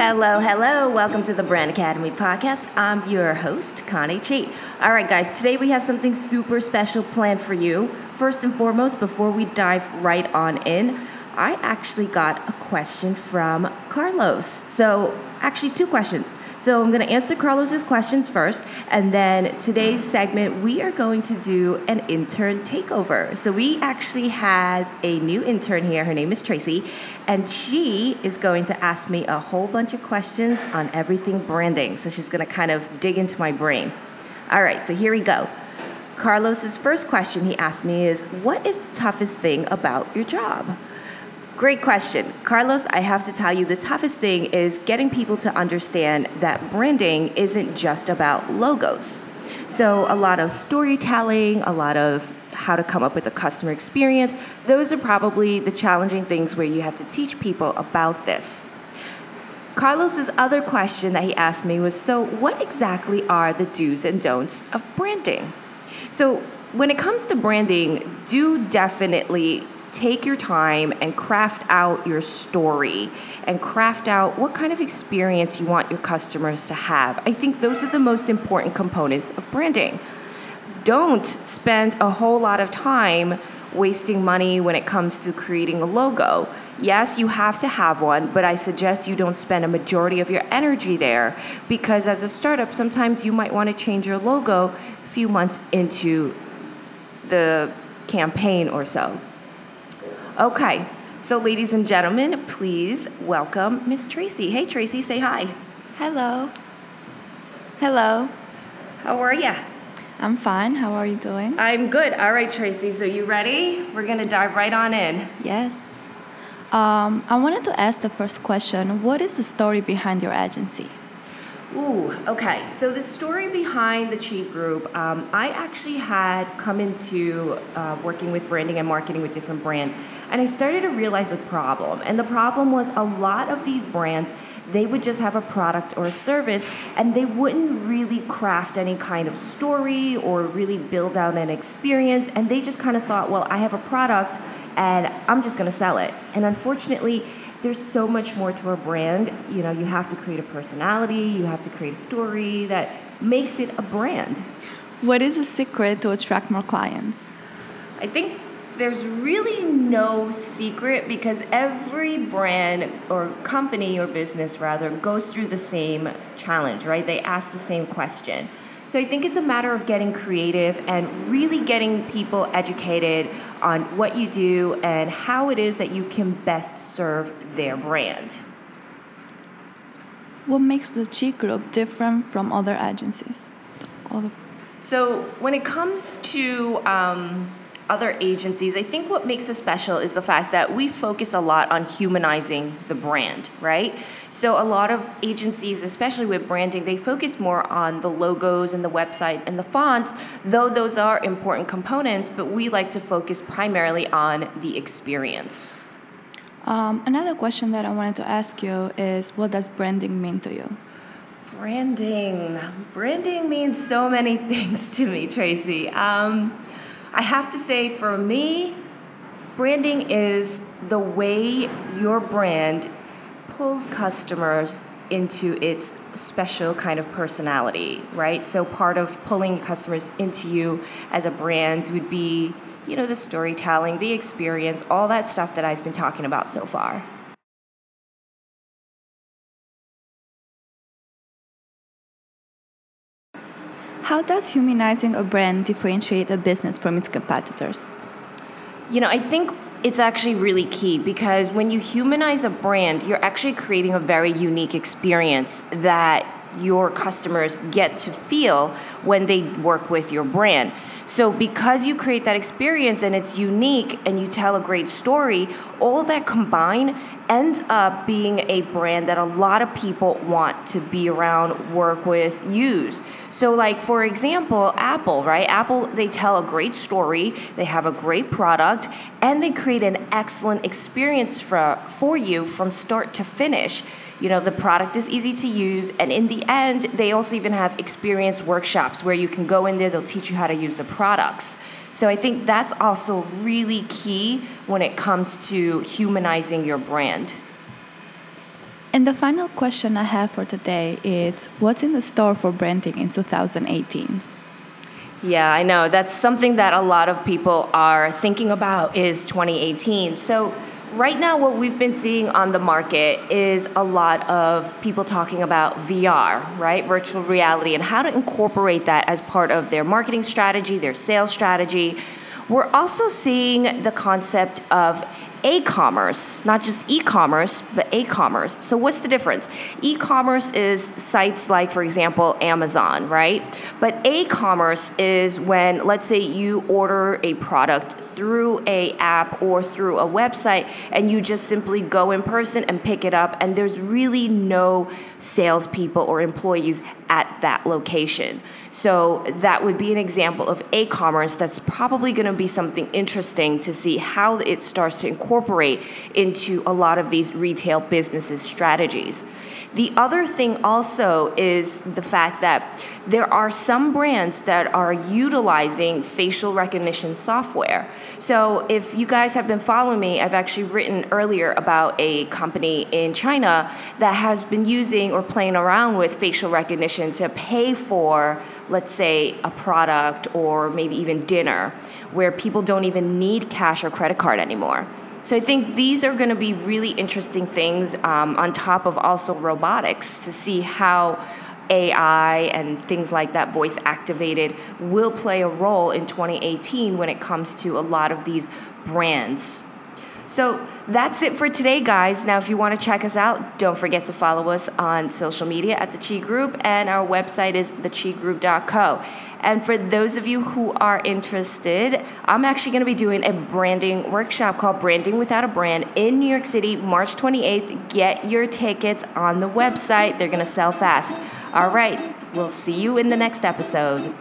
Hello, hello. Welcome to the Brand Academy podcast. I'm your host, Connie Chi. All right, guys, today we have something super special planned for you. First and foremost, before we dive right on in, I actually got a question from Carlos. So, actually, two questions. So, I'm going to answer Carlos's questions first, and then today's segment, we are going to do an intern takeover. So, we actually have a new intern here. Her name is Tracy, and she is going to ask me a whole bunch of questions on everything branding. So, she's going to kind of dig into my brain. All right, so here we go. Carlos's first question he asked me is What is the toughest thing about your job? Great question. Carlos, I have to tell you, the toughest thing is getting people to understand that branding isn't just about logos. So, a lot of storytelling, a lot of how to come up with a customer experience, those are probably the challenging things where you have to teach people about this. Carlos's other question that he asked me was so, what exactly are the do's and don'ts of branding? So, when it comes to branding, do definitely take your time and craft out your story and craft out what kind of experience you want your customers to have. I think those are the most important components of branding. Don't spend a whole lot of time wasting money when it comes to creating a logo. Yes, you have to have one, but I suggest you don't spend a majority of your energy there because as a startup, sometimes you might want to change your logo a few months into the campaign or so. Okay, so ladies and gentlemen, please welcome Miss Tracy. Hey, Tracy, say hi. Hello. Hello. How are you? I'm fine. How are you doing? I'm good. All right, Tracy. So you ready? We're gonna dive right on in. Yes. Um, I wanted to ask the first question. What is the story behind your agency? Ooh, okay. So the story behind the Chi Group, um, I actually had come into uh, working with branding and marketing with different brands, and I started to realize the problem. And the problem was a lot of these brands, they would just have a product or a service, and they wouldn't really craft any kind of story or really build out an experience. And they just kind of thought, well, I have a product, and I'm just going to sell it. And unfortunately, there's so much more to a brand. You know, you have to create a personality, you have to create a story that makes it a brand. What is the secret to attract more clients? I think there's really no secret because every brand or company or business rather goes through the same challenge, right? They ask the same question. So I think it's a matter of getting creative and really getting people educated on what you do and how it is that you can best serve their brand. What makes the Chi Group different from other agencies? Other so when it comes to um, other agencies, I think what makes us special is the fact that we focus a lot on humanizing the brand, right? So a lot of agencies, especially with branding, they focus more on the logos and the website and the fonts, though those are important components, but we like to focus primarily on the experience. Um, another question that I wanted to ask you is what does branding mean to you? Branding. Branding means so many things to me, Tracy. Um, I have to say, for me, branding is the way your brand pulls customers into its special kind of personality, right? So part of pulling customers into you as a brand would be, you know, the storytelling, the experience, all that stuff that I've been talking about so far. How does humanizing a brand differentiate a business from its competitors? You know, I think it's actually really key because when you humanize a brand, you're actually creating a very unique experience that your customers get to feel when they work with your brand. So, because you create that experience and it's unique and you tell a great story, all that combined ends up being a brand that a lot of people want to be around, work with, use. So, like for example, Apple, right? Apple, they tell a great story, they have a great product, and they create an excellent experience for, for you from start to finish. You know, the product is easy to use, and in the end, they also even have experience workshops where you can go in there, they'll teach you how to use the products. So I think that's also really key when it comes to humanizing your brand. And the final question I have for today is what's in the store for branding in 2018? Yeah, I know. That's something that a lot of people are thinking about is 2018. So right now what we've been seeing on the market is a lot of people talking about VR, right? Virtual reality and how to incorporate that as part of their marketing strategy, their sales strategy. We're also seeing the concept of a commerce, not just e commerce, but a commerce. So, what's the difference? E commerce is sites like, for example, Amazon, right? But a commerce is when, let's say, you order a product through a app or through a website, and you just simply go in person and pick it up, and there's really no salespeople or employees at that location. So that would be an example of a commerce that's probably going to be something interesting to see how it starts to incorporate into a lot of these retail businesses strategies. The other thing also is the fact that there are some brands that are utilizing facial recognition software. So, if you guys have been following me, I've actually written earlier about a company in China that has been using or playing around with facial recognition to pay for, let's say, a product or maybe even dinner, where people don't even need cash or credit card anymore. So I think these are going to be really interesting things um, on top of also robotics to see how AI and things like that, voice activated, will play a role in 2018 when it comes to a lot of these brands. So that's it for today, guys. Now, if you want to check us out, don't forget to follow us on social media at the Chi Group, and our website is thechigroup.co. And for those of you who are interested, I'm actually going to be doing a branding workshop called Branding Without a Brand in New York City, March 28th. Get your tickets on the website, they're going to sell fast. All right, we'll see you in the next episode.